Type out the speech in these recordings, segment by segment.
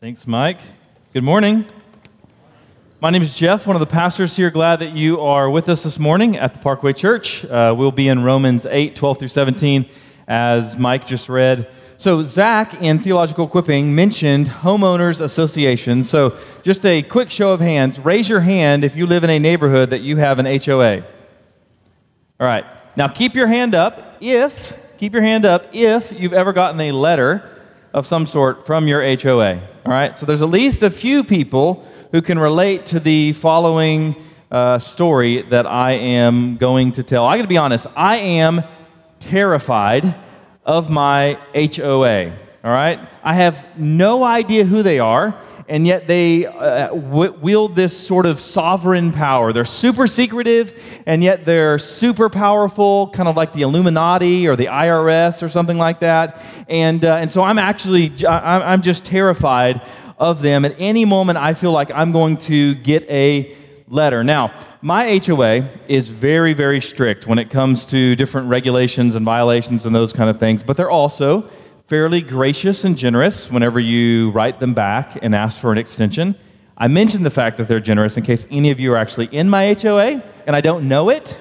Thanks, Mike. Good morning. My name is Jeff, one of the pastors here. Glad that you are with us this morning at the Parkway Church. Uh, we'll be in Romans 8, 12 through 17, as Mike just read. So, Zach in Theological Equipping mentioned homeowners associations. So, just a quick show of hands. Raise your hand if you live in a neighborhood that you have an HOA. All right. Now, keep your hand up if, keep your hand up if you've ever gotten a letter of some sort from your HOA. All right. So, there's at least a few people who can relate to the following uh, story that I am going to tell. I got to be honest, I am terrified of my HOA. All right? I have no idea who they are, and yet they uh, wield this sort of sovereign power. They're super secretive, and yet they're super powerful, kind of like the Illuminati or the IRS or something like that. And, uh, and so I'm actually, I'm just terrified of them. At any moment, I feel like I'm going to get a letter. Now, my HOA is very, very strict when it comes to different regulations and violations and those kind of things, but they're also fairly gracious and generous whenever you write them back and ask for an extension. I mentioned the fact that they're generous in case any of you are actually in my HOA and I don't know it,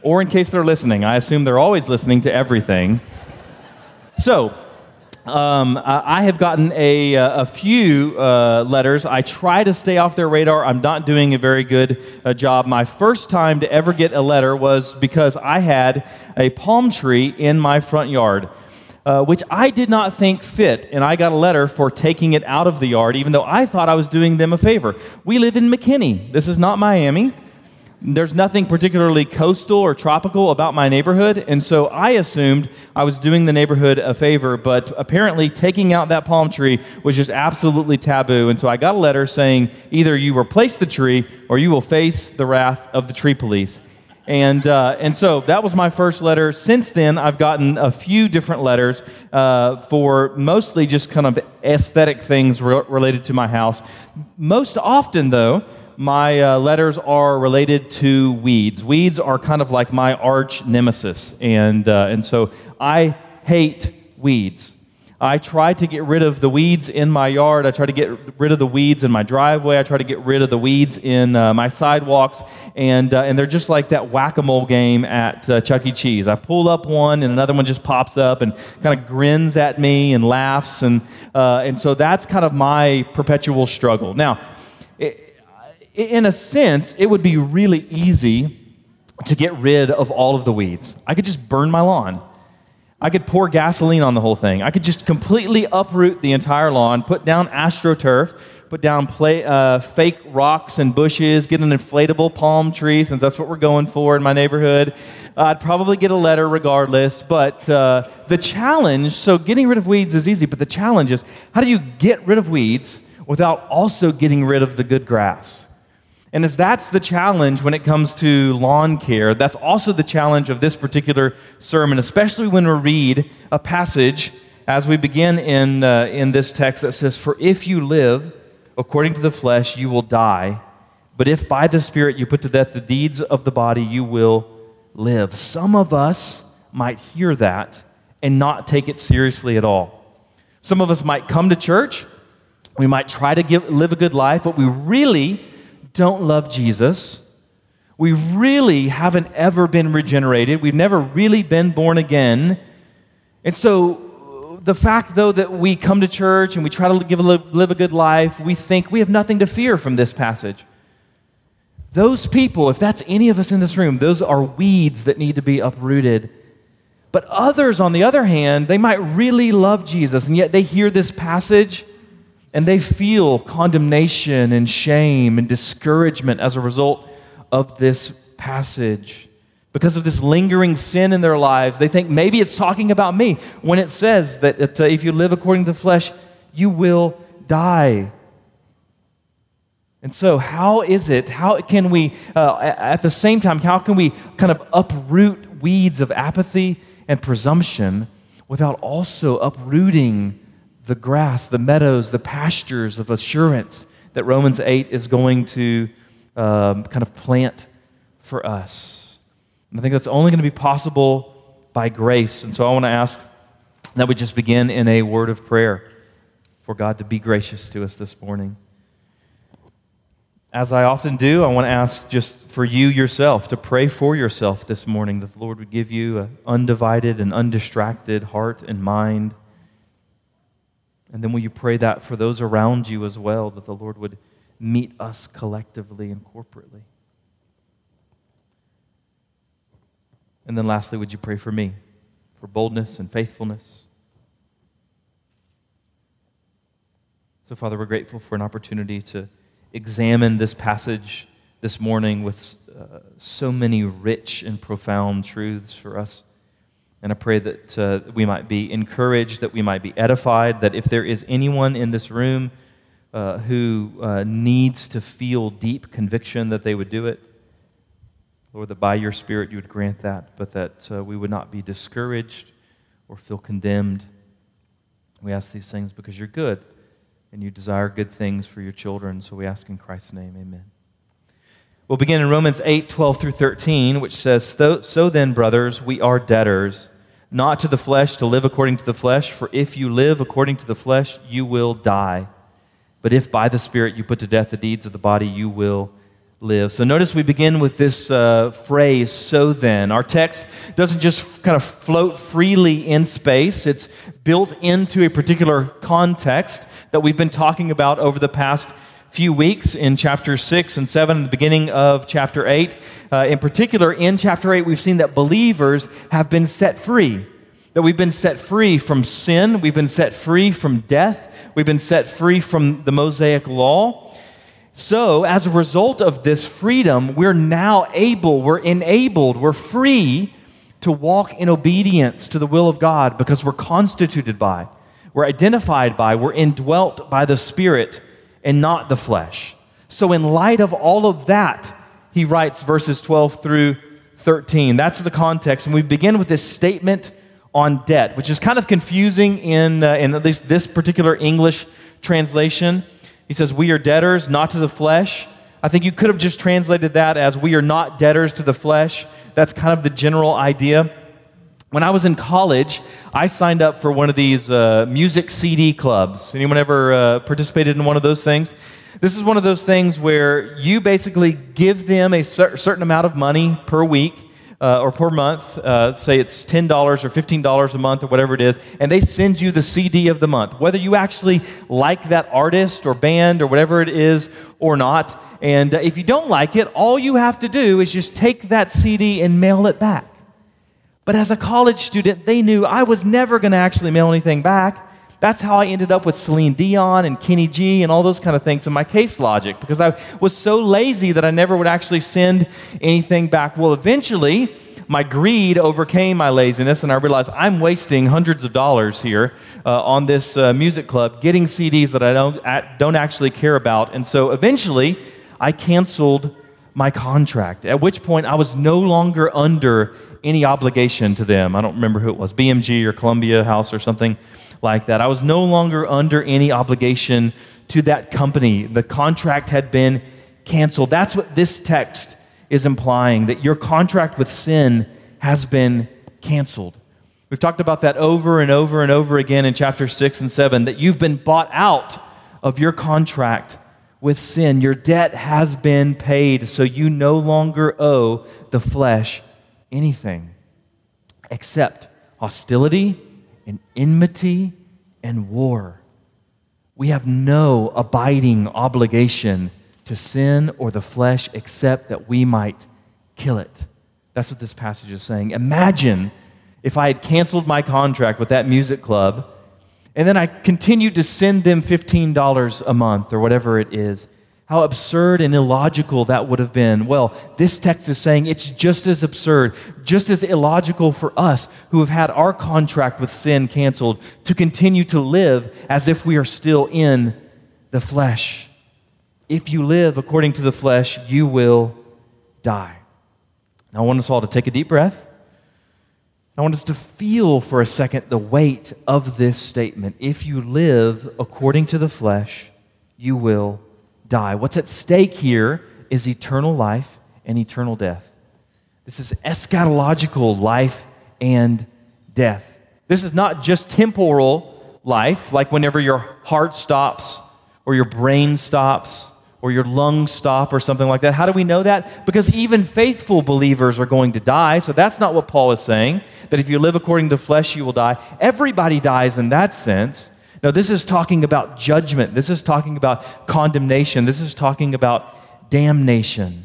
or in case they're listening. I assume they're always listening to everything. So, um, I have gotten a, uh, a few uh, letters. I try to stay off their radar. I'm not doing a very good uh, job. My first time to ever get a letter was because I had a palm tree in my front yard. Uh, which I did not think fit, and I got a letter for taking it out of the yard, even though I thought I was doing them a favor. We live in McKinney. This is not Miami. There's nothing particularly coastal or tropical about my neighborhood, and so I assumed I was doing the neighborhood a favor, but apparently taking out that palm tree was just absolutely taboo. And so I got a letter saying either you replace the tree or you will face the wrath of the tree police. And, uh, and so that was my first letter. Since then, I've gotten a few different letters uh, for mostly just kind of aesthetic things re- related to my house. Most often, though, my uh, letters are related to weeds. Weeds are kind of like my arch nemesis, and, uh, and so I hate weeds. I try to get rid of the weeds in my yard. I try to get rid of the weeds in my driveway. I try to get rid of the weeds in uh, my sidewalks. And, uh, and they're just like that whack a mole game at uh, Chuck E. Cheese. I pull up one, and another one just pops up and kind of grins at me and laughs. And, uh, and so that's kind of my perpetual struggle. Now, in a sense, it would be really easy to get rid of all of the weeds. I could just burn my lawn. I could pour gasoline on the whole thing. I could just completely uproot the entire lawn, put down astroturf, put down play, uh, fake rocks and bushes, get an inflatable palm tree, since that's what we're going for in my neighborhood. Uh, I'd probably get a letter regardless. But uh, the challenge so getting rid of weeds is easy, but the challenge is how do you get rid of weeds without also getting rid of the good grass? And as that's the challenge when it comes to lawn care, that's also the challenge of this particular sermon, especially when we read a passage as we begin in, uh, in this text that says, For if you live according to the flesh, you will die. But if by the Spirit you put to death the deeds of the body, you will live. Some of us might hear that and not take it seriously at all. Some of us might come to church, we might try to give, live a good life, but we really don't love Jesus. We really haven't ever been regenerated. We've never really been born again. And so, the fact, though, that we come to church and we try to give a, live a good life, we think we have nothing to fear from this passage. Those people, if that's any of us in this room, those are weeds that need to be uprooted. But others, on the other hand, they might really love Jesus, and yet they hear this passage and they feel condemnation and shame and discouragement as a result of this passage. Because of this lingering sin in their lives, they think maybe it's talking about me when it says that uh, if you live according to the flesh, you will die. And so, how is it, how can we, uh, at the same time, how can we kind of uproot weeds of apathy and presumption without also uprooting the grass, the meadows, the pastures of assurance that Romans 8 is going to um, kind of plant for us. And I think that's only going to be possible by grace. And so I want to ask that we just begin in a word of prayer for God to be gracious to us this morning. As I often do, I want to ask just for you yourself to pray for yourself this morning that the Lord would give you an undivided and undistracted heart and mind. And then will you pray that for those around you as well, that the Lord would meet us collectively and corporately? And then lastly, would you pray for me, for boldness and faithfulness? So, Father, we're grateful for an opportunity to examine this passage this morning with uh, so many rich and profound truths for us. And I pray that uh, we might be encouraged, that we might be edified, that if there is anyone in this room uh, who uh, needs to feel deep conviction, that they would do it. Lord, that by your Spirit you would grant that, but that uh, we would not be discouraged or feel condemned. We ask these things because you're good and you desire good things for your children. So we ask in Christ's name, amen. We'll begin in Romans 8 12 through 13, which says, So then, brothers, we are debtors, not to the flesh to live according to the flesh, for if you live according to the flesh, you will die. But if by the Spirit you put to death the deeds of the body, you will live. So notice we begin with this uh, phrase, so then. Our text doesn't just kind of float freely in space, it's built into a particular context that we've been talking about over the past few weeks in chapter 6 and 7 and the beginning of chapter 8. Uh, in particular, in chapter 8, we've seen that believers have been set free. That we've been set free from sin, we've been set free from death, we've been set free from the Mosaic law. So, as a result of this freedom, we're now able, we're enabled, we're free to walk in obedience to the will of God because we're constituted by, we're identified by, we're indwelt by the Spirit and not the flesh. So, in light of all of that, he writes verses 12 through 13. That's the context. And we begin with this statement on debt, which is kind of confusing in, uh, in at least this particular English translation. He says, We are debtors, not to the flesh. I think you could have just translated that as we are not debtors to the flesh. That's kind of the general idea. When I was in college, I signed up for one of these uh, music CD clubs. Anyone ever uh, participated in one of those things? This is one of those things where you basically give them a cer- certain amount of money per week uh, or per month, uh, say it's $10 or $15 a month or whatever it is, and they send you the CD of the month, whether you actually like that artist or band or whatever it is or not. And uh, if you don't like it, all you have to do is just take that CD and mail it back. But as a college student, they knew I was never going to actually mail anything back. That's how I ended up with Celine Dion and Kenny G and all those kind of things in my case logic because I was so lazy that I never would actually send anything back. Well, eventually, my greed overcame my laziness, and I realized I'm wasting hundreds of dollars here uh, on this uh, music club getting CDs that I don't, don't actually care about. And so eventually, I canceled my contract, at which point I was no longer under any obligation to them. I don't remember who it was, BMG or Columbia House or something like that. I was no longer under any obligation to that company. The contract had been canceled. That's what this text is implying that your contract with sin has been canceled. We've talked about that over and over and over again in chapter 6 and 7 that you've been bought out of your contract with sin. Your debt has been paid, so you no longer owe the flesh anything except hostility and enmity and war. We have no abiding obligation to sin or the flesh except that we might kill it. That's what this passage is saying. Imagine if I had canceled my contract with that music club and then I continued to send them $15 a month or whatever it is how absurd and illogical that would have been. Well, this text is saying it's just as absurd, just as illogical for us who have had our contract with sin canceled to continue to live as if we are still in the flesh. If you live according to the flesh, you will die. Now, I want us all to take a deep breath. I want us to feel for a second the weight of this statement. If you live according to the flesh, you will die. What's at stake here is eternal life and eternal death. This is eschatological life and death. This is not just temporal life, like whenever your heart stops or your brain stops or your lungs stop or something like that. How do we know that? Because even faithful believers are going to die. So that's not what Paul is saying, that if you live according to flesh, you will die. Everybody dies in that sense. No, this is talking about judgment. This is talking about condemnation. This is talking about damnation.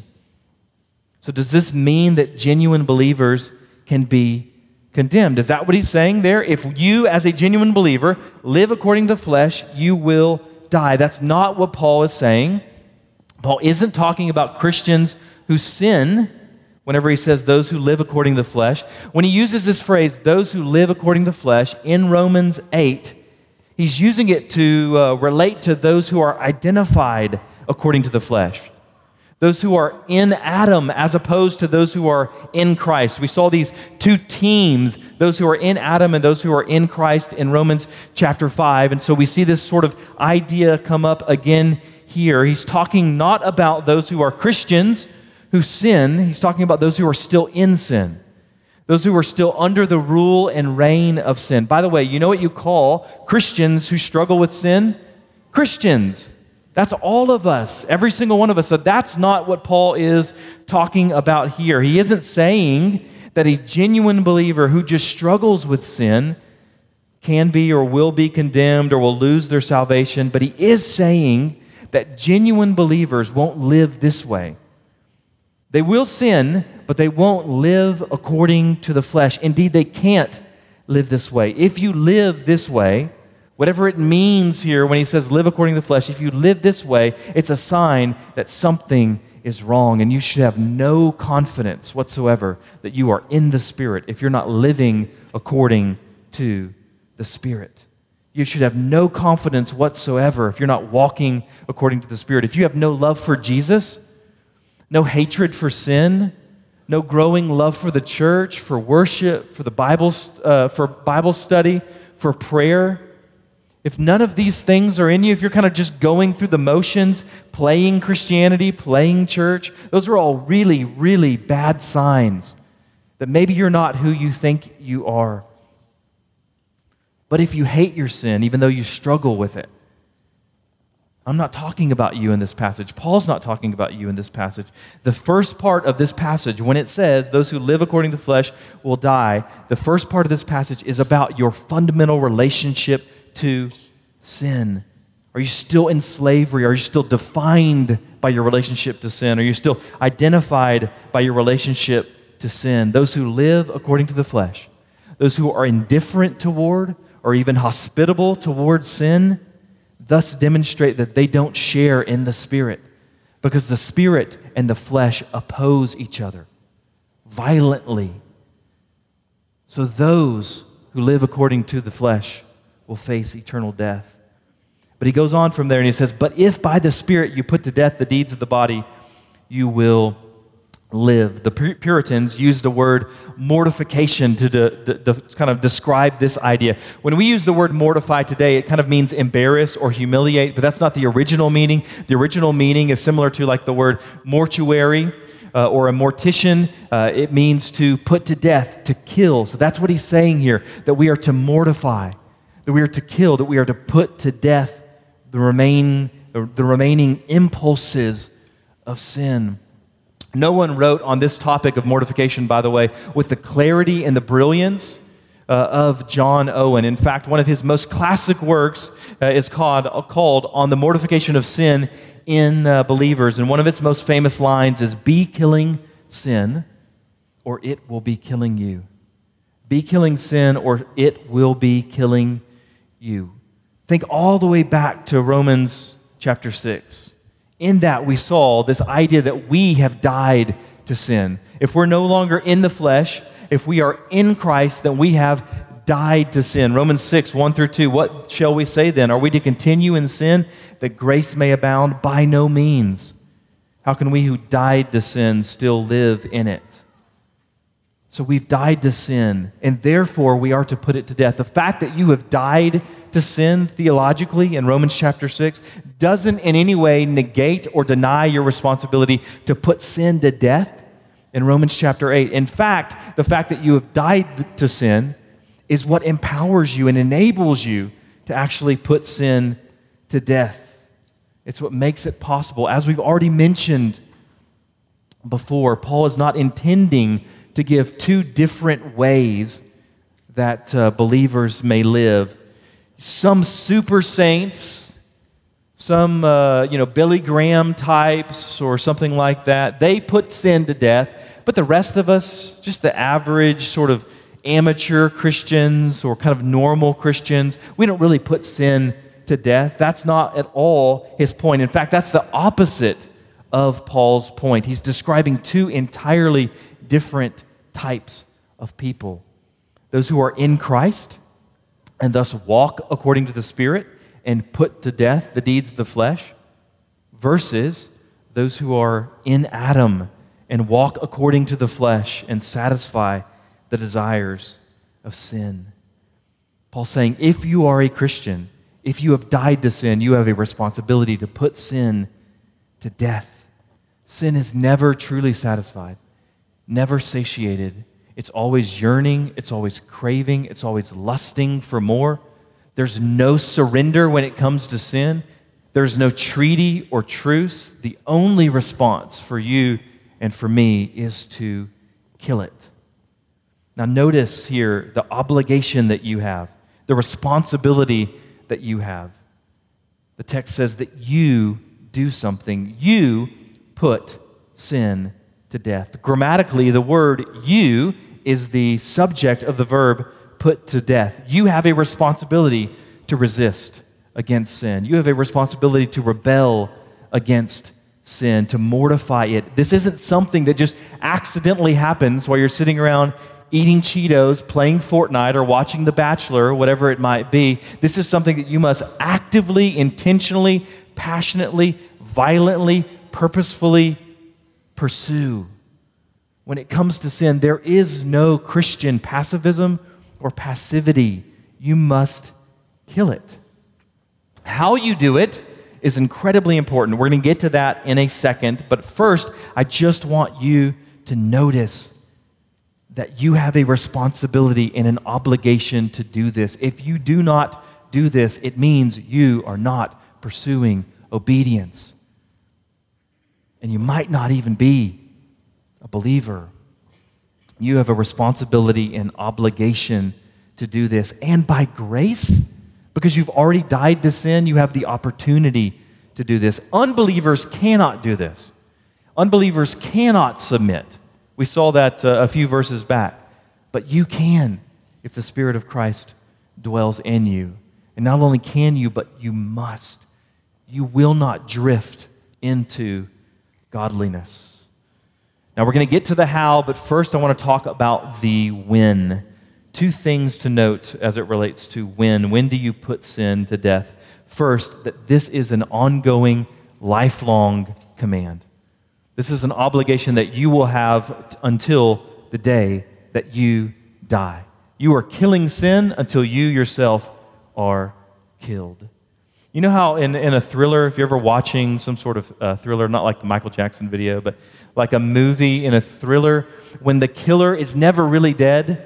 So, does this mean that genuine believers can be condemned? Is that what he's saying there? If you, as a genuine believer, live according to the flesh, you will die. That's not what Paul is saying. Paul isn't talking about Christians who sin whenever he says those who live according to the flesh. When he uses this phrase, those who live according to the flesh, in Romans 8, he's using it to uh, relate to those who are identified according to the flesh. Those who are in Adam as opposed to those who are in Christ. We saw these two teams, those who are in Adam and those who are in Christ in Romans chapter 5. And so we see this sort of idea come up again here, he's talking not about those who are Christians who sin, he's talking about those who are still in sin, those who are still under the rule and reign of sin. By the way, you know what you call Christians who struggle with sin? Christians. That's all of us, every single one of us. So that's not what Paul is talking about here. He isn't saying that a genuine believer who just struggles with sin can be or will be condemned or will lose their salvation, but he is saying that genuine believers won't live this way. They will sin, but they won't live according to the flesh. Indeed, they can't live this way. If you live this way, whatever it means here when he says live according to the flesh, if you live this way, it's a sign that something is wrong, and you should have no confidence whatsoever that you are in the Spirit if you're not living according to the Spirit. You should have no confidence whatsoever if you're not walking according to the Spirit. If you have no love for Jesus, no hatred for sin, no growing love for the church, for worship, for the Bible, uh, for Bible study, for prayer, if none of these things are in you, if you're kind of just going through the motions, playing Christianity, playing church, those are all really, really bad signs that maybe you're not who you think you are. But if you hate your sin, even though you struggle with it, I'm not talking about you in this passage. Paul's not talking about you in this passage. The first part of this passage, when it says, Those who live according to the flesh will die, the first part of this passage is about your fundamental relationship to sin. Are you still in slavery? Are you still defined by your relationship to sin? Are you still identified by your relationship to sin? Those who live according to the flesh, those who are indifferent toward or even hospitable towards sin, thus demonstrate that they don't share in the Spirit, because the Spirit and the flesh oppose each other violently. So those who live according to the flesh will face eternal death. But he goes on from there and he says, But if by the Spirit you put to death the deeds of the body, you will live. The Puritans used the word mortification to, de, de, de, kind of describe this idea. When we use the word mortify today, it kind of means embarrass or humiliate, but that's not the original meaning. The original meaning is similar to like the word mortuary. Uh, or a mortician, uh, it means to put to death, to kill. So that's what he's saying here that we are to mortify, that we are to kill, that we are to put to death the, remain, the remaining impulses of sin. No one wrote on this topic of mortification, by the way, with the clarity and the brilliance uh, of John Owen. In fact, one of his most classic works uh, is called, called On the Mortification of Sin in uh, Believers. And one of its most famous lines is Be killing sin, or it will be killing you. Be killing sin, or it will be killing you. Think all the way back to Romans chapter 6 in that we saw this idea that we have died to sin. If we're no longer in the flesh, if we are in Christ, then we have died to sin. Romans 6, 1 through 2. What shall we say then? Are we to continue in sin that grace may abound? By no means. How can we who died to sin still live in it? So we've died to sin, and therefore we are to put it to death. The fact that you have died to sin theologically in Romans chapter 6 doesn't in any way negate or deny your responsibility to put sin to death in Romans chapter 8. In fact, the fact that you have died to sin is what empowers you and enables you to actually put sin to death. It's what makes it possible. As we've already mentioned before, Paul is not intending to give two different ways that uh, believers may live. Some super saints, some uh, you know Billy Graham types or something like that, they put sin to death. But the rest of us, just the average sort of amateur Christians or kind of normal Christians, we don't really put sin to death. That's not at all his point. In fact, that's the opposite of Paul's point. He's describing two entirely different types of people those who are in Christ and thus walk according to the Spirit and put to death the deeds of the flesh, versus those who are in Adam and walk according to the flesh and satisfy the desires of sin. Paul's saying, if you are a Christian, if you have died to sin, you have a responsibility to put sin to death. Sin is never truly satisfied, never satiated. It's always yearning, it's always craving, it's always lusting for more. There's no surrender when it comes to sin. There's no treaty or truce. The only response for you and for me is to kill it. Now, notice here the obligation that you have, the responsibility that you have. The text says that you do something. You put sin to death. Grammatically, the word you is the subject of the verb put to death. You have a responsibility to resist against sin. You have a responsibility to rebel against sin, to mortify it. This isn't something that just accidentally happens while you're sitting around eating Cheetos, playing Fortnite, or watching The Bachelor, whatever it might be. This is something that you must actively, intentionally, passionately, violently, purposefully pursue. When it comes to sin, there is no Christian passivism or passivity. You must kill it. How you do it is incredibly important. We're going to get to that in a second. But first, I just want you to notice that you have a responsibility and an obligation to do this. If you do not do this, it means you are not pursuing obedience. And you might not even be a believer. You have a responsibility and obligation to do this. And by grace, because you've already died to sin, you have the opportunity to do this. Unbelievers cannot do this. Unbelievers cannot submit. We saw that uh, a few verses back. But you can if the Spirit of Christ dwells in you. And not only can you, but you must. You will not drift into godliness. Now, we're going to get to the how, but first I want to talk about the when. Two things to note as it relates to when. When do you put sin to death? First, that this is an ongoing, lifelong command. This is an obligation that you will have until the day that you die. You are killing sin until you yourself are killed. You know how in, in a thriller, if you're ever watching some sort of uh, thriller, not like the Michael Jackson video, but like a movie in a thriller, when the killer is never really dead,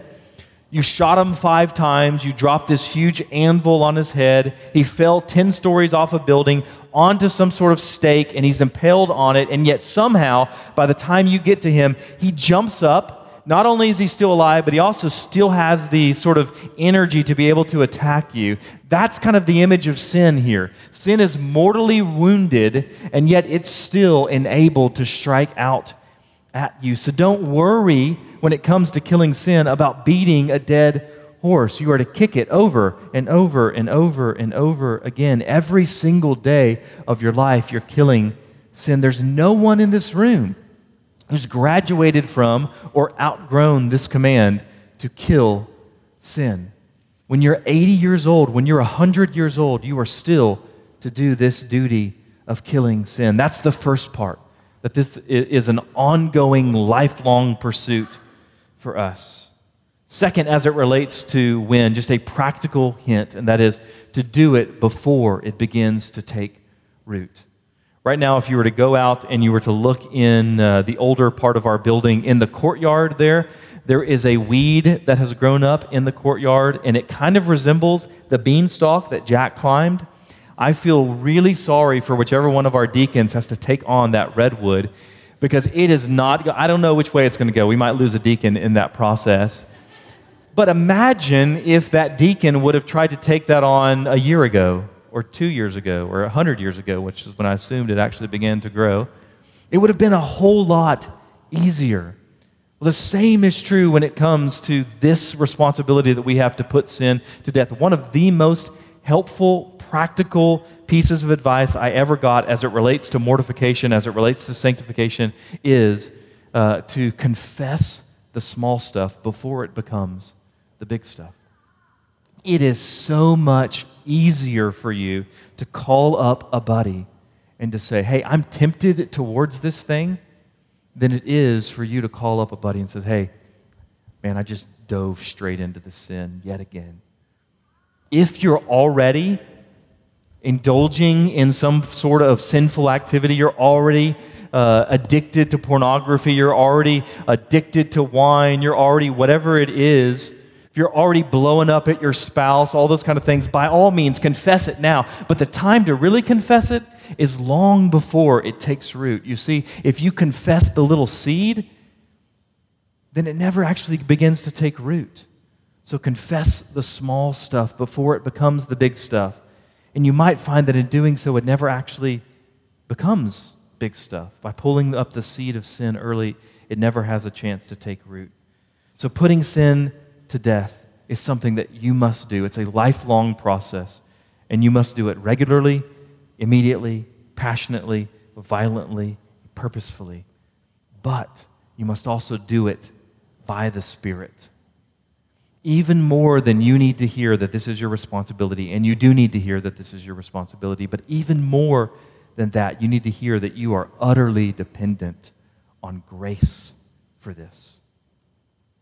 you shot him five times. You dropped this huge anvil on his head. He fell 10 stories off a building onto some sort of stake and he's impaled on it. And yet, somehow, by the time you get to him, he jumps up. Not only is he still alive, but he also still has the sort of energy to be able to attack you. That's kind of the image of sin here. Sin is mortally wounded, and yet it's still enabled to strike out at you. So don't worry when it comes to killing sin about beating a dead horse. You are to kick it over and over and over and over again. Every single day of your life, you're killing sin. There's no one in this room who's graduated from or outgrown this command to kill sin. When you're 80 years old, when you're 100 years old, you are still to do this duty of killing sin. That's the first part, that this is an ongoing, lifelong pursuit for us. Second, as it relates to when, just a practical hint, and that is to do it before it begins to take root. Right now, if you were to go out and you were to look in uh, the older part of our building, in the courtyard there, there is a weed that has grown up in the courtyard, and it kind of resembles the beanstalk that Jack climbed. I feel really sorry for whichever one of our deacons has to take on that redwood because it is not, I don't know which way it's going to go. We might lose a deacon in that process. But imagine if that deacon would have tried to take that on a year ago, or two years ago, or a hundred years ago, which is when I assumed it actually began to grow. It would have been a whole lot easier. Well, the same is true when it comes to this responsibility that we have to put sin to death. One of the most helpful, practical pieces of advice I ever got as it relates to mortification, as it relates to sanctification, is uh, to confess the small stuff before it becomes the big stuff. It is so much easier for you to call up a buddy and to say, hey, I'm tempted towards this thing than it is for you to call up a buddy and say, hey, man, I just dove straight into the sin yet again. If you're already indulging in some sort of sinful activity, you're already uh, addicted to pornography, you're already addicted to wine, you're already whatever it is, if you're already blowing up at your spouse, all those kind of things, by all means, confess it now. But the time to really confess it is long before it takes root. You see, if you confess the little seed, then it never actually begins to take root. So confess the small stuff before it becomes the big stuff. And you might find that in doing so, it never actually becomes big stuff. By pulling up the seed of sin early, it never has a chance to take root. So putting sin to death is something that you must do. It's a lifelong process, and you must do it regularly, immediately, passionately, violently, purposefully. But you must also do it by the Spirit. Even more than you need to hear that this is your responsibility, and you do need to hear that this is your responsibility, but even more than that, you need to hear that you are utterly dependent on grace for this.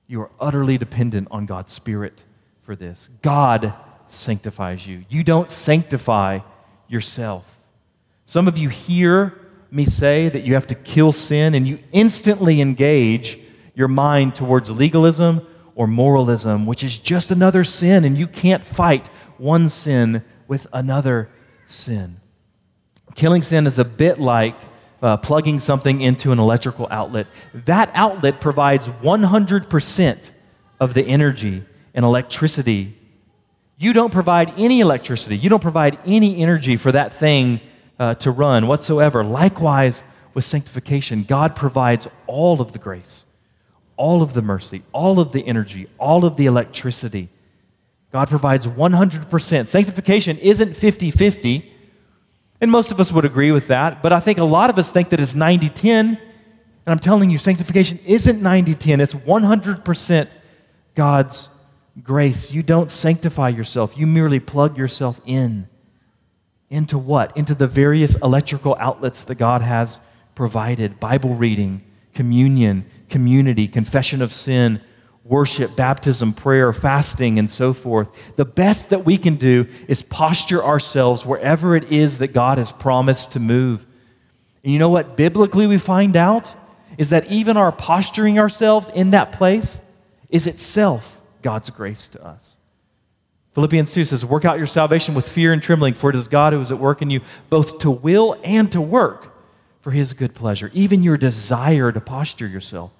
You are utterly dependent on God's Spirit for this. God sanctifies you. You don't sanctify yourself. Some of you hear me say that you have to kill sin, and you instantly engage your mind towards legalism or moralism, which is just another sin, and you can't fight one sin with another sin. Killing sin is a bit like uh, plugging something into an electrical outlet. That outlet provides 100% of the energy and electricity. You don't provide any electricity, you don't provide any energy for that thing uh, to run whatsoever. Likewise, with sanctification, God provides all of the grace, all of the mercy, all of the energy, all of the electricity. God provides 100%. Sanctification isn't 50 50. And most of us would agree with that, but I think a lot of us think that it's 90 10. And I'm telling you, sanctification isn't 90 10, it's 100% God's grace. You don't sanctify yourself, you merely plug yourself in. Into what? Into the various electrical outlets that God has provided Bible reading, communion, community, confession of sin, worship, baptism, prayer, fasting, and so forth. The best that we can do is posture ourselves wherever it is that God has promised to move. And you know what biblically we find out? Is that even our posturing ourselves in that place is itself God's grace to us. Philippians 2 says, Work out your salvation with fear and trembling, for it is God who is at work in you, both to will and to work for his good pleasure. Even your desire to posture yourself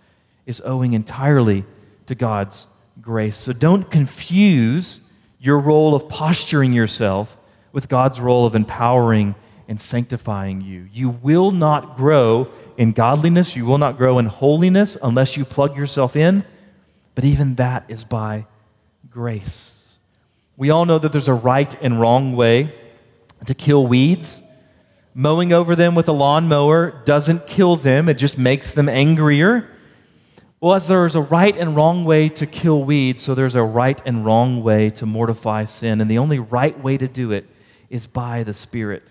is owing entirely to God's grace. So don't confuse your role of posturing yourself with God's role of empowering and sanctifying you. You will not grow in godliness, you will not grow in holiness unless you plug yourself in, but even that is by grace. We all know that there's a right and wrong way to kill weeds. Mowing over them with a lawnmower doesn't kill them, it just makes them angrier. Well, as there is a right and wrong way to kill weeds, so there's a right and wrong way to mortify sin. And the only right way to do it is by the Spirit.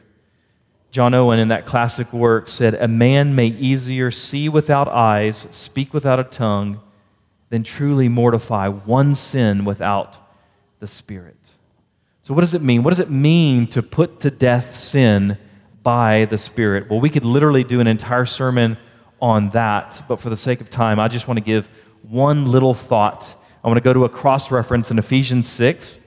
John Owen, in that classic work, said, A man may easier see without eyes, speak without a tongue, than truly mortify one sin without the Spirit. So, what does it mean? What does it mean to put to death sin by the Spirit? Well, we could literally do an entire sermon on that, but for the sake of time, I just want to give one little thought. I want to go to a cross reference in Ephesians 6,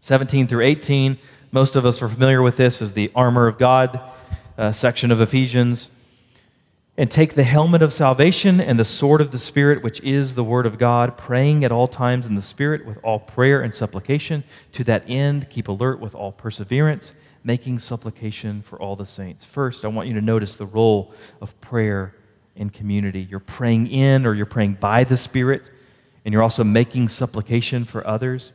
17 through 18. Most of us are familiar with this as the armor of God uh, section of Ephesians. And take the helmet of salvation and the sword of the Spirit, which is the word of God, praying at all times in the Spirit with all prayer and supplication. To that end, keep alert with all perseverance, making supplication for all the saints. First, I want you to notice the role of prayer in community. You're praying in or you're praying by the Spirit, and you're also making supplication for others.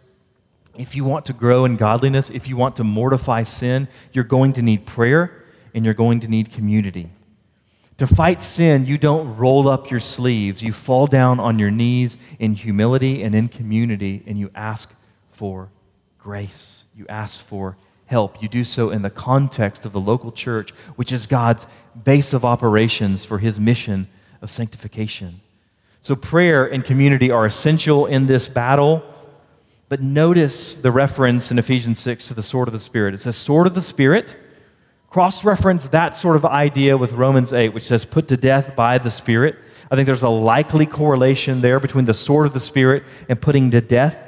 If you want to grow in godliness, if you want to mortify sin, you're going to need prayer and you're going to need community. To fight sin, you don't roll up your sleeves. You fall down on your knees in humility and in community, and you ask for grace. You ask for help. You do so in the context of the local church, which is God's base of operations for his mission of sanctification. So, prayer and community are essential in this battle. But notice the reference in Ephesians 6 to the sword of the Spirit. It says, Sword of the Spirit cross reference that sort of idea with Romans 8, which says, put to death by the Spirit. I think there's a likely correlation there between the sword of the Spirit and putting to death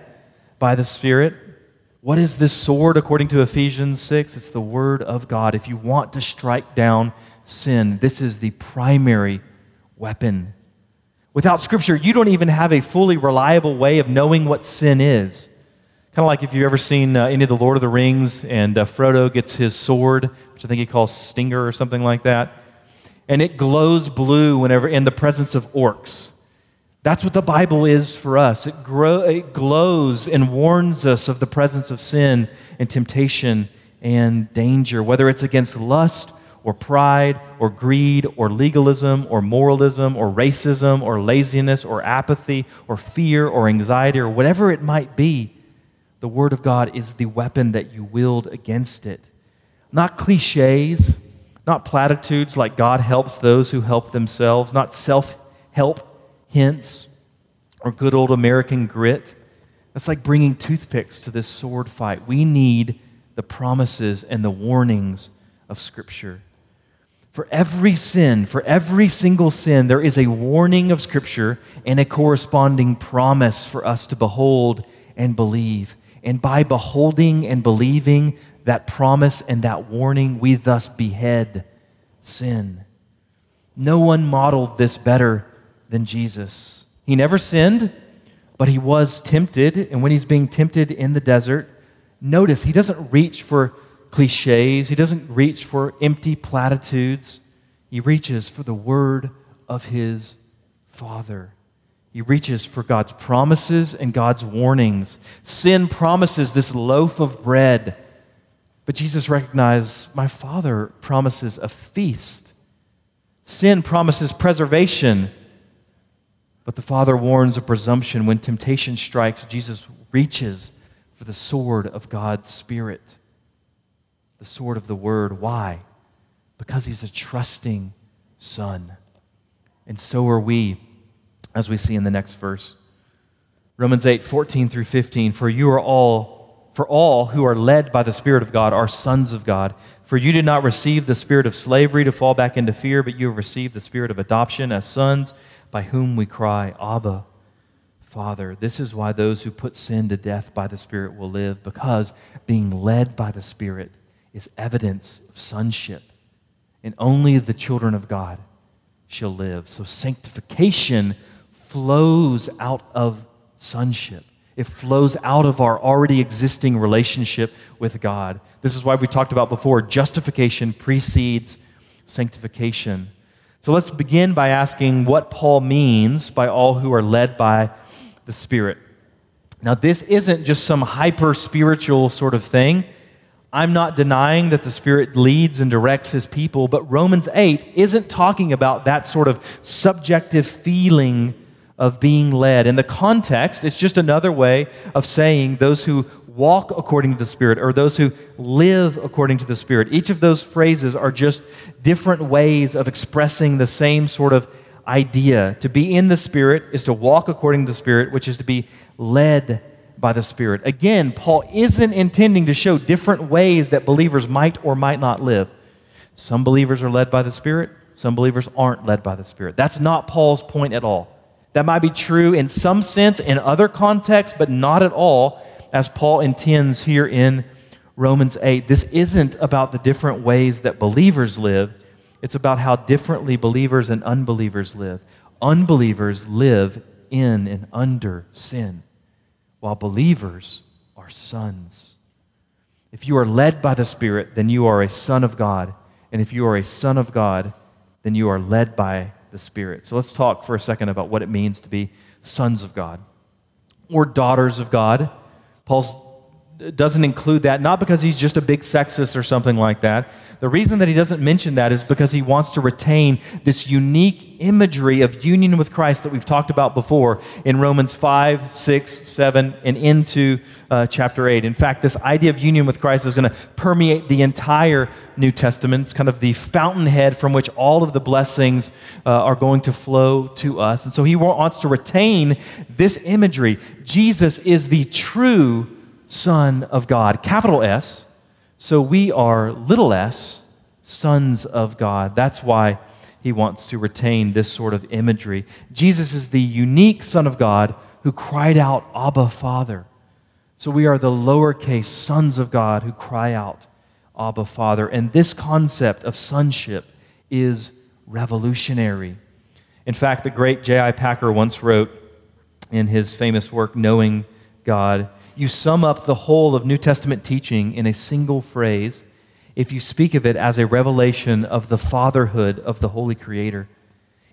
by the Spirit. What is this sword according to Ephesians 6? It's the Word of God. If you want to strike down sin, this is the primary weapon. Without Scripture, you don't even have a fully reliable way of knowing what sin is. Kind of like if you've ever seen uh, any of the Lord of the Rings and uh, Frodo gets his sword, which I think he calls Stinger or something like that, and it glows blue whenever in the presence of orcs. That's what the Bible is for us. It, grow, it glows and warns us of the presence of sin and temptation and danger, whether it's against lust or pride or greed or legalism or moralism or racism or laziness or apathy or fear or anxiety or whatever it might be. The Word of God is the weapon that you wield against it. Not cliches, not platitudes like God helps those who help themselves, not self help hints or good old American grit. That's like bringing toothpicks to this sword fight. We need the promises and the warnings of Scripture. For every sin, for every single sin, there is a warning of Scripture and a corresponding promise for us to behold and believe. And by beholding and believing that promise and that warning, we thus behead sin. No one modeled this better than Jesus. He never sinned, but he was tempted. And when he's being tempted in the desert, notice he doesn't reach for cliches, he doesn't reach for empty platitudes. He reaches for the word of his Father. He reaches for God's promises and God's warnings. Sin promises this loaf of bread, but Jesus recognized, My Father promises a feast. Sin promises preservation, but the Father warns of presumption. When temptation strikes, Jesus reaches for the sword of God's Spirit, the sword of the Word. Why? Because He's a trusting Son. And so are we as we see in the next verse. Romans 8, 14 through 15. For you are all, for all who are led by the Spirit of God are sons of God. For you did not receive the spirit of slavery to fall back into fear, but you have received the spirit of adoption as sons, by whom we cry, Abba, Father. This is why those who put sin to death by the Spirit will live, because being led by the Spirit is evidence of sonship. And only the children of God shall live. So sanctification flows out of sonship. It flows out of our already existing relationship with God. This is why we talked about before justification precedes sanctification. So let's begin by asking what Paul means by all who are led by the Spirit. Now, this isn't just some hyper spiritual sort of thing. I'm not denying that the Spirit leads and directs His people, but Romans 8 isn't talking about that sort of subjective feeling of being led. In the context, it's just another way of saying those who walk according to the Spirit or those who live according to the Spirit. Each of those phrases are just different ways of expressing the same sort of idea. To be in the Spirit is to walk according to the Spirit, which is to be led by the Spirit. Again, Paul isn't intending to show different ways that believers might or might not live. Some believers are led by the Spirit, some believers aren't led by the Spirit. That's not Paul's point at all. That might be true in some sense in other contexts, but not at all as Paul intends here in Romans 8. This isn't about the different ways that believers live, it's about how differently believers and unbelievers live. Unbelievers live in and under sin, while believers are sons. If you are led by the Spirit, then you are a son of God. And if you are a son of God, then you are led by the Spirit. So let's talk for a second about what it means to be sons of God or daughters of God. Paul doesn't include that, not because he's just a big sexist or something like that. The reason that he doesn't mention that is because he wants to retain this unique imagery of union with Christ that we've talked about before in Romans 5, 6, 7, and into uh, chapter 8. In fact, this idea of union with Christ is going to permeate the entire New Testament. It's kind of the fountainhead from which all of the blessings uh, are going to flow to us. And so he wants to retain this imagery. Jesus is the true Son of God, capital S. So we are little s, sons of God. That's why he wants to retain this sort of imagery. Jesus is the unique Son of God who cried out, Abba, Father. So we are the lowercase sons of God who cry out, Abba, Father. And this concept of sonship is revolutionary. In fact, the great J.I. Packer once wrote in his famous work, Knowing God, you sum up the whole of New Testament teaching in a single phrase if you speak of it as a revelation of the fatherhood of the Holy Creator.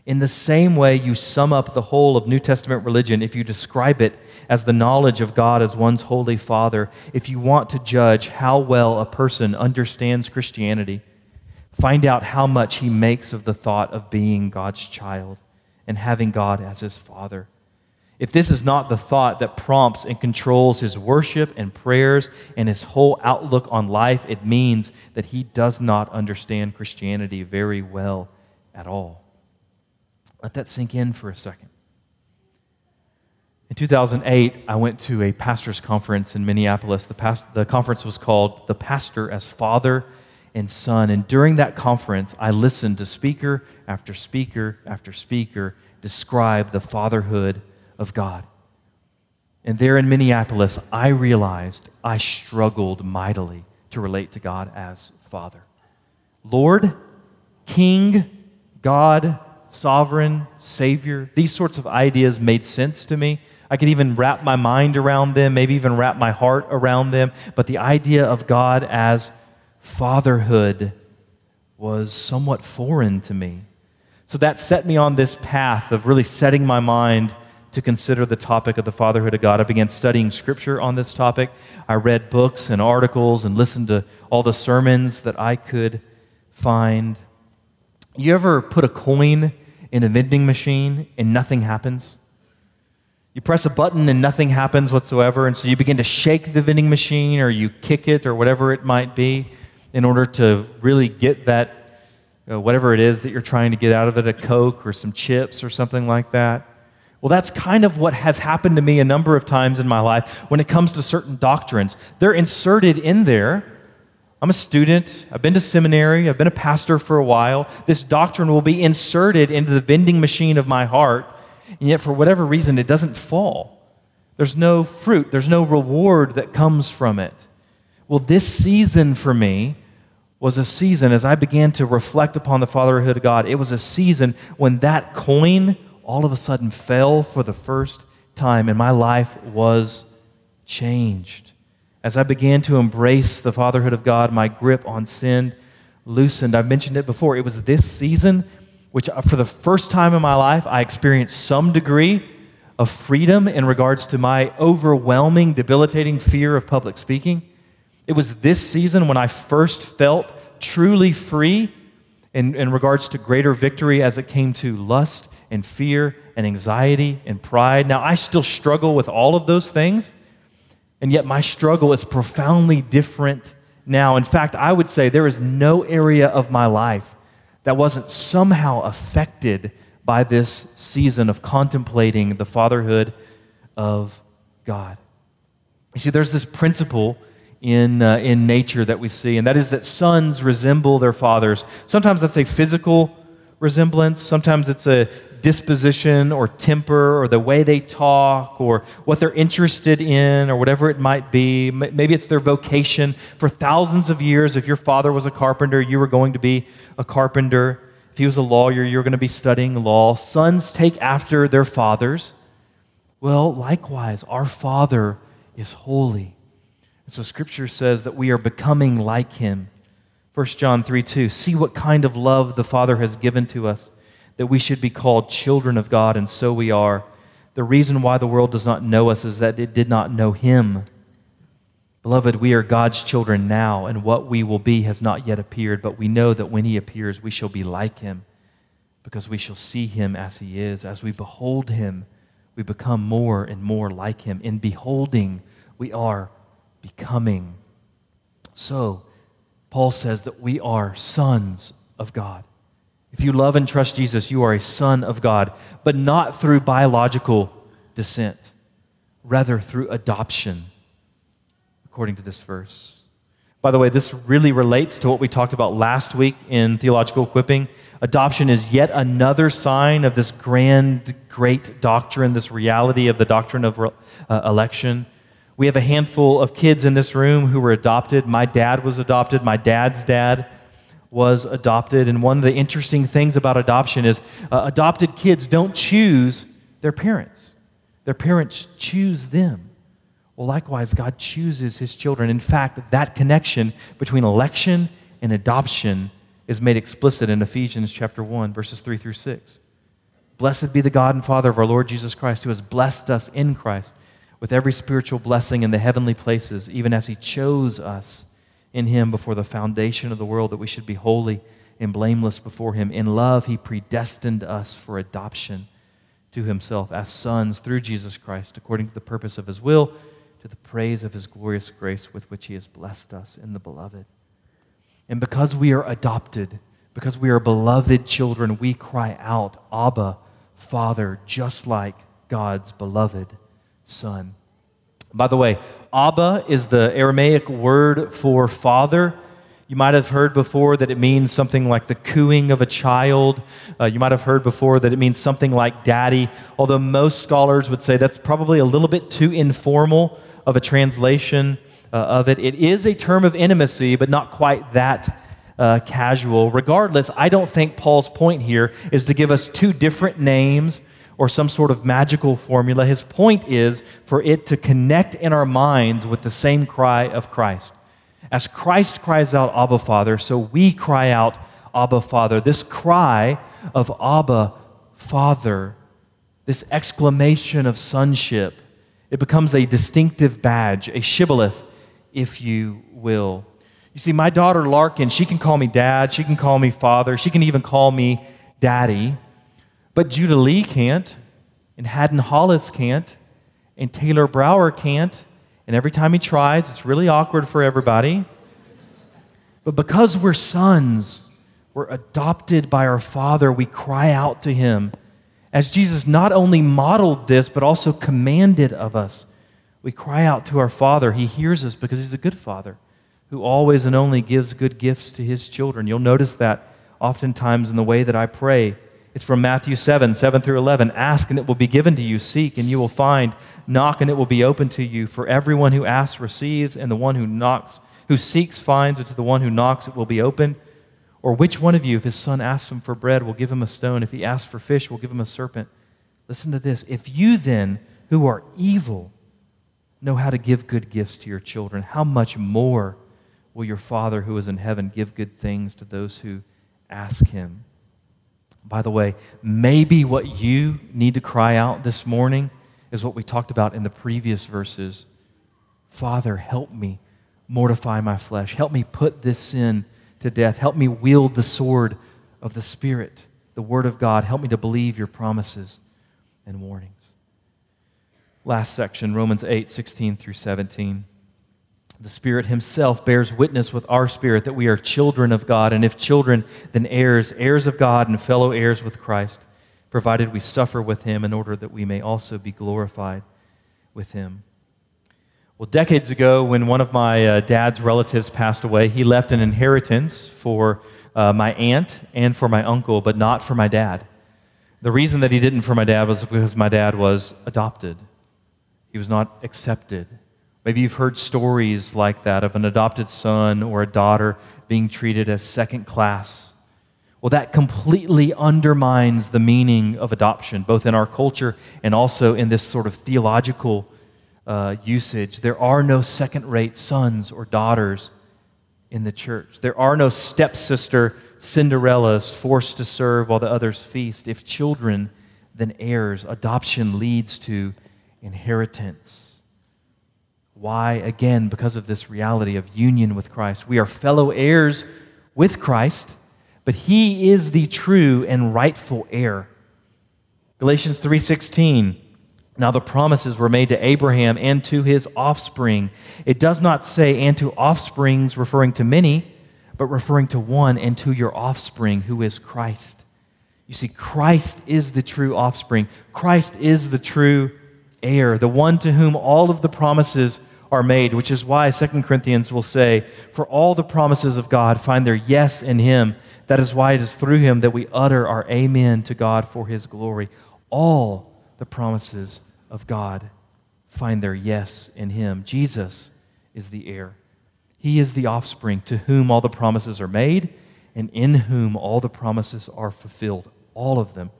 In the same way, you sum up the whole of New Testament religion if you describe it as the knowledge of God as one's Holy Father, if you want to judge how well a person understands Christianity. Find out how much he makes of the thought of being God's child and having God as his Father. If this is not the thought that prompts and controls his worship and prayers and his whole outlook on life, it means that he does not understand Christianity very well at all. Let that sink in for a second. In 2008, I went to a pastor's conference in Minneapolis. The, past, the conference was called The Pastor as Father and Son. And during that conference, I listened to speaker after speaker after speaker describe the fatherhood of God. And there in Minneapolis, I realized I struggled mightily to relate to God as Father. Lord, King, God, Sovereign, Savior, these sorts of ideas made sense to me. I could even wrap my mind around them, maybe even wrap my heart around them. But the idea of God as fatherhood was somewhat foreign to me. So that set me on this path of really setting my mind to consider the topic of the fatherhood of God. I began studying scripture on this topic. I read books and articles and listened to all the sermons that I could find. You ever put a coin in a vending machine and nothing happens? You press a button and nothing happens whatsoever, and so you begin to shake the vending machine or you kick it or whatever it might be in order to really get that, uh, whatever it is that you're trying to get out of it, a Coke or some chips or something like that. Well, that's kind of what has happened to me a number of times in my life when it comes to certain doctrines. They're inserted in there. I'm a student, I've been to seminary, I've been a pastor for a while. This doctrine will be inserted into the vending machine of my heart, and yet for whatever reason, it doesn't fall. There's no fruit, there's no reward that comes from it. Well, this season for me was a season as I began to reflect upon the fatherhood of God. It was a season when that coin all of a sudden fell for the first time, and my life was changed. As I began to embrace the fatherhood of God, my grip on sin loosened. I've mentioned it before. It was this season which, uh, for the first time in my life, I experienced some degree of freedom in regards to my overwhelming, debilitating fear of public speaking. It was this season when I first felt truly free in, in regards to greater victory as it came to lust and fear and anxiety and pride. Now, I still struggle with all of those things, and yet my struggle is profoundly different now. In fact, I would say there is no area of my life that wasn't somehow affected by this season of contemplating the fatherhood of God. You see, there's this principle in, uh, in nature that we see, and that is that sons resemble their fathers. Sometimes that's a physical resemblance, sometimes it's a disposition or temper or the way they talk or what they're interested in or whatever it might be. Maybe it's their vocation. For thousands of years, if your father was a carpenter, you were going to be a carpenter. If he was a lawyer, you were going to be studying law. Sons take after their fathers. Well, likewise, our Father is holy. And so Scripture says that we are becoming like him. 1 John 3 2. See what kind of love the Father has given to us that we should be called children of God, and so we are. The reason why the world does not know us is that it did not know Him. Beloved, we are God's children now, and what we will be has not yet appeared, but we know that when He appears, we shall be like Him, because we shall see Him as He is. As we behold Him, we become more and more like Him. In beholding, we are becoming. So, Paul says that we are sons of God. If you love and trust Jesus, you are a son of God, but not through biological descent, rather through adoption, according to this verse. By the way, this really relates to what we talked about last week in theological equipping. Adoption is yet another sign of this grand, great doctrine, this reality of the doctrine of uh, election. We have a handful of kids in this room who were adopted. My dad was adopted, my dad's dad was adopted. And one of the interesting things about adoption is uh, adopted kids don't choose their parents, their parents choose them. Well, likewise, God chooses his children. In fact, that connection between election and adoption is made explicit in Ephesians chapter 1, verses 3 through 6. Blessed be the God and Father of our Lord Jesus Christ, who has blessed us in Christ with every spiritual blessing in the heavenly places, even as he chose us in him before the foundation of the world that we should be holy and blameless before him. In love, he predestined us for adoption to himself as sons through Jesus Christ, according to the purpose of his will, to the praise of his glorious grace with which he has blessed us in the beloved. And because we are adopted, because we are beloved children, we cry out, Abba, Father, just like God's beloved Son. By the way, Abba is the Aramaic word for father. You might have heard before that it means something like the cooing of a child. Uh, you might have heard before that it means something like daddy, although most scholars would say that's probably a little bit too informal of a translation uh, of it. It is a term of intimacy, but not quite that uh, casual. Regardless, I don't think Paul's point here is to give us two different names or some sort of magical formula. His point is for it to connect in our minds with the same cry of Christ. As Christ cries out, Abba, Father, so we cry out, Abba, Father. This cry of Abba, Father, this exclamation of sonship, it becomes a distinctive badge, a shibboleth, if you will. You see, my daughter Larkin, she can call me dad, she can call me father, she can even call me daddy. But Judah Lee can't, and Haddon Hollis can't, and Taylor Brower can't. And every time he tries, it's really awkward for everybody. But because we're sons, we're adopted by our Father, we cry out to Him. As Jesus not only modeled this, but also commanded of us, we cry out to our Father. He hears us because He's a good Father who always and only gives good gifts to His children. You'll notice that oftentimes in the way that I pray. It's from Matthew 7, 7 through 11. Ask and it will be given to you. Seek and you will find. Knock and it will be open to you. For everyone who asks receives, and the one who knocks, who seeks finds, and to the one who knocks it will be open. Or which one of you, if his son asks him for bread, will give him a stone? If he asks for fish, will give him a serpent? Listen to this. If you then, who are evil, know how to give good gifts to your children, how much more will your Father who is in heaven give good things to those who ask him? By the way, maybe what you need to cry out this morning is what we talked about in the previous verses. Father, help me mortify my flesh. Help me put this sin to death. Help me wield the sword of the Spirit, the Word of God. Help me to believe your promises and warnings. Last section, Romans 8, 16 through 17. The Spirit Himself bears witness with our spirit that we are children of God, and if children, then heirs, heirs of God and fellow heirs with Christ, provided we suffer with Him in order that we may also be glorified with Him. Well, decades ago, when one of my uh, dad's relatives passed away, he left an inheritance for uh, my aunt and for my uncle, but not for my dad. The reason that he didn't for my dad was because my dad was adopted. He was not accepted. Maybe you've heard stories like that of an adopted son or a daughter being treated as second class. Well, that completely undermines the meaning of adoption, both in our culture and also in this sort of theological uh, usage. There are no second rate sons or daughters in the church. There are no stepsister Cinderellas forced to serve while the others feast. If children, then heirs. Adoption leads to inheritance. Why? Again, because of this reality of union with Christ. We are fellow heirs with Christ, but he is the true and rightful heir. Galatians 3:16 Now the promises were made to Abraham and to his offspring. It does not say and to offsprings referring to many, but referring to one and to your offspring who is Christ. You see Christ is the true offspring. Christ is the true heir, the one to whom all of the promises are made, which is why 2 Corinthians will say, For all the promises of God find their yes in him. That is why it is through him that we utter our amen to God for his glory. All the promises of God find their yes in him. Jesus is the heir. He is the offspring to whom all the promises are made and in whom all the promises are fulfilled. All of them.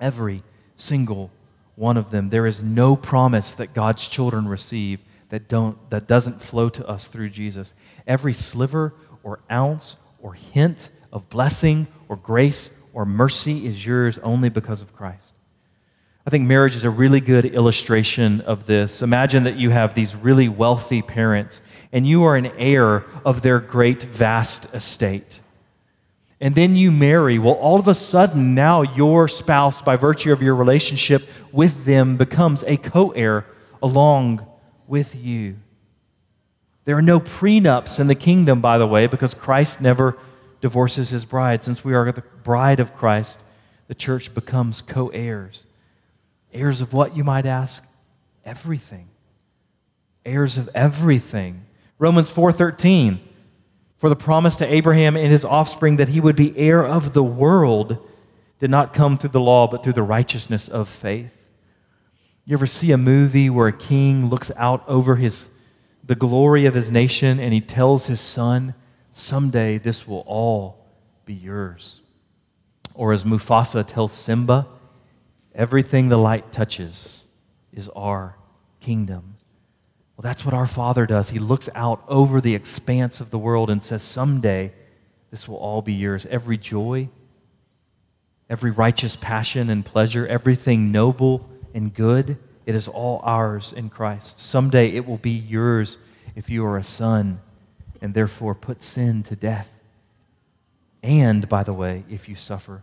Every single one of them. There is no promise that God's children receive that, don't, that doesn't flow to us through Jesus. Every sliver or ounce or hint of blessing or grace or mercy is yours only because of Christ. I think marriage is a really good illustration of this. Imagine that you have these really wealthy parents and you are an heir of their great, vast estate and then you marry, well, all of a sudden, now your spouse, by virtue of your relationship with them, becomes a co heir along with you. There are no prenups in the kingdom, by the way, because Christ never divorces his bride. Since we are the bride of Christ, the church becomes co heirs. Heirs of what, you might ask? Everything. Heirs of everything. Romans 4:13 for the promise to Abraham and his offspring that he would be heir of the world did not come through the law, but through the righteousness of faith. You ever see a movie where a king looks out over his, the glory of his nation and he tells his son, Someday this will all be yours? Or as Mufasa tells Simba, Everything the light touches is our kingdom. Well, that's what our Father does. He looks out over the expanse of the world and says, Someday this will all be yours. Every joy, every righteous passion and pleasure, everything noble and good, it is all ours in Christ. Someday it will be yours if you are a son and therefore put sin to death. And, by the way, if you suffer,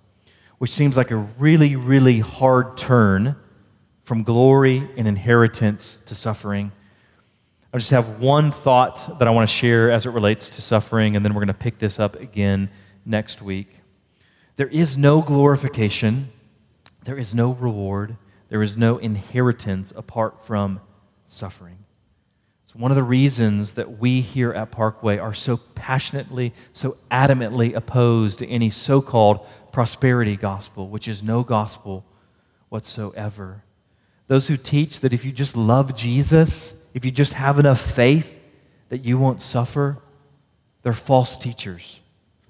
which seems like a really, really hard turn from glory and inheritance to suffering. I just have one thought that I want to share as it relates to suffering, and then we're going to pick this up again next week. There is no glorification, there is no reward, there is no inheritance apart from suffering. It's one of the reasons that we here at Parkway are so passionately, so adamantly opposed to any so called prosperity gospel, which is no gospel whatsoever. Those who teach that if you just love Jesus, if you just have enough faith that you won't suffer, they're false teachers.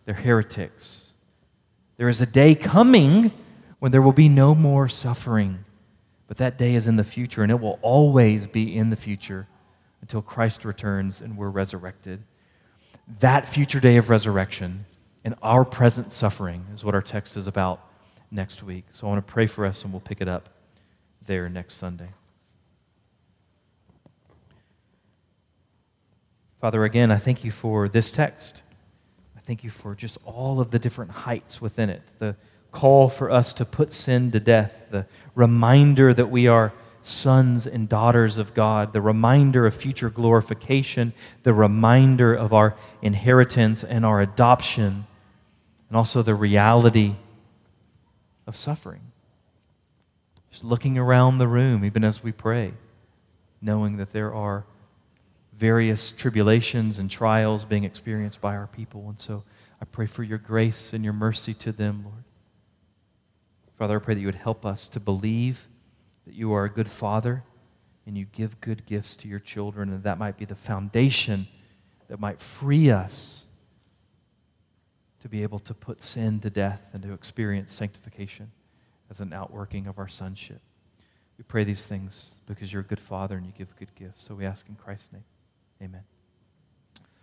They're heretics. There is a day coming when there will be no more suffering. But that day is in the future, and it will always be in the future until Christ returns and we're resurrected. That future day of resurrection and our present suffering is what our text is about next week. So I want to pray for us, and we'll pick it up there next Sunday. Father, again, I thank you for this text. I thank you for just all of the different heights within it the call for us to put sin to death, the reminder that we are sons and daughters of God, the reminder of future glorification, the reminder of our inheritance and our adoption, and also the reality of suffering. Just looking around the room, even as we pray, knowing that there are various tribulations and trials being experienced by our people. And so I pray for your grace and your mercy to them, Lord. Father, I pray that you would help us to believe that you are a good father and you give good gifts to your children, and that might be the foundation that might free us to be able to put sin to death and to experience sanctification as an outworking of our sonship. We pray these things because you're a good father and you give good gifts. So we ask in Christ's name. Amen.